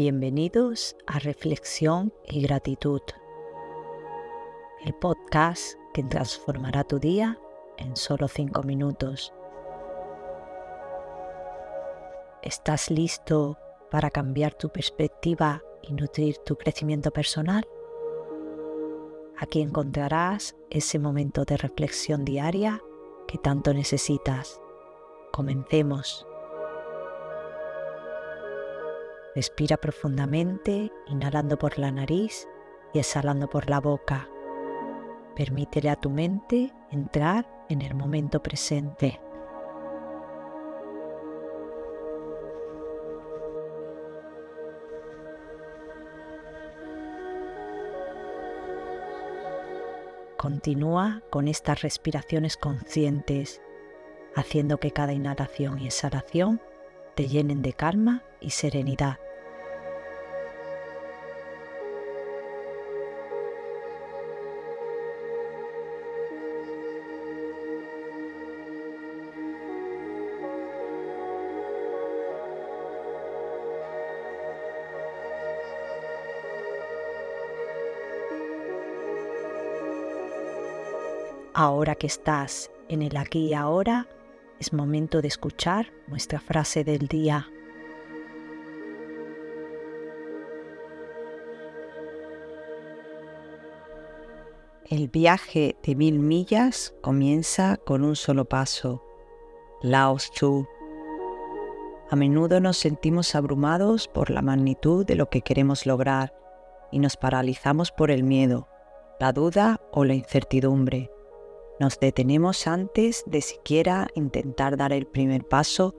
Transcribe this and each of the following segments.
Bienvenidos a Reflexión y Gratitud, el podcast que transformará tu día en solo cinco minutos. ¿Estás listo para cambiar tu perspectiva y nutrir tu crecimiento personal? Aquí encontrarás ese momento de reflexión diaria que tanto necesitas. Comencemos. Respira profundamente, inhalando por la nariz y exhalando por la boca. Permítele a tu mente entrar en el momento presente. Continúa con estas respiraciones conscientes, haciendo que cada inhalación y exhalación te llenen de calma y serenidad. Ahora que estás en el aquí y ahora, es momento de escuchar nuestra frase del día. El viaje de mil millas comienza con un solo paso. Laos Tzu. A menudo nos sentimos abrumados por la magnitud de lo que queremos lograr y nos paralizamos por el miedo, la duda o la incertidumbre. Nos detenemos antes de siquiera intentar dar el primer paso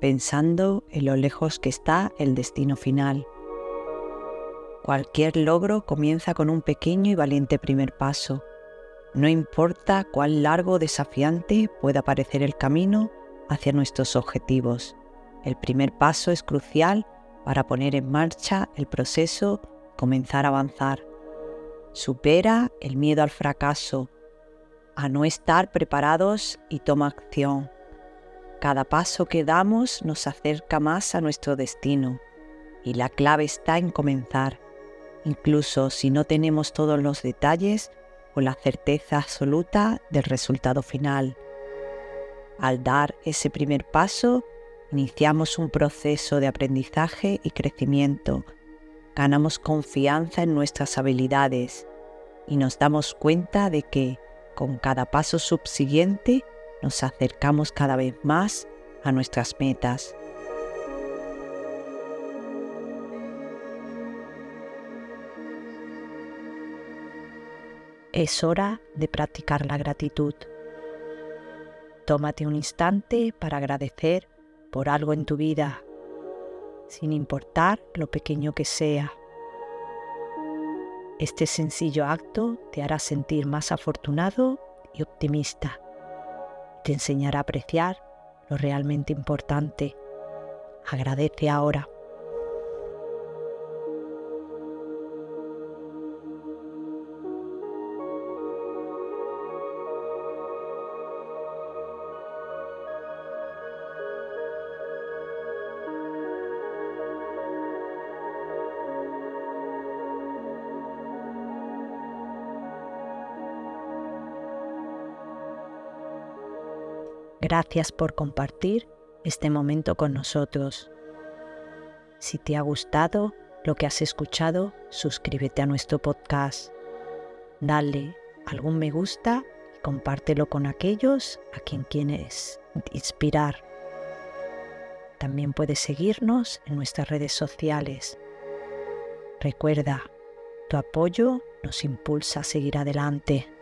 pensando en lo lejos que está el destino final. Cualquier logro comienza con un pequeño y valiente primer paso. No importa cuán largo o desafiante pueda parecer el camino hacia nuestros objetivos. El primer paso es crucial para poner en marcha el proceso, comenzar a avanzar. Supera el miedo al fracaso, a no estar preparados y toma acción. Cada paso que damos nos acerca más a nuestro destino y la clave está en comenzar, incluso si no tenemos todos los detalles o la certeza absoluta del resultado final. Al dar ese primer paso, iniciamos un proceso de aprendizaje y crecimiento, ganamos confianza en nuestras habilidades y nos damos cuenta de que con cada paso subsiguiente nos acercamos cada vez más a nuestras metas. Es hora de practicar la gratitud. Tómate un instante para agradecer por algo en tu vida, sin importar lo pequeño que sea. Este sencillo acto te hará sentir más afortunado y optimista. Te enseñará a apreciar lo realmente importante. Agradece ahora. Gracias por compartir este momento con nosotros. Si te ha gustado lo que has escuchado, suscríbete a nuestro podcast. Dale algún me gusta y compártelo con aquellos a quien quieres inspirar. También puedes seguirnos en nuestras redes sociales. Recuerda, tu apoyo nos impulsa a seguir adelante.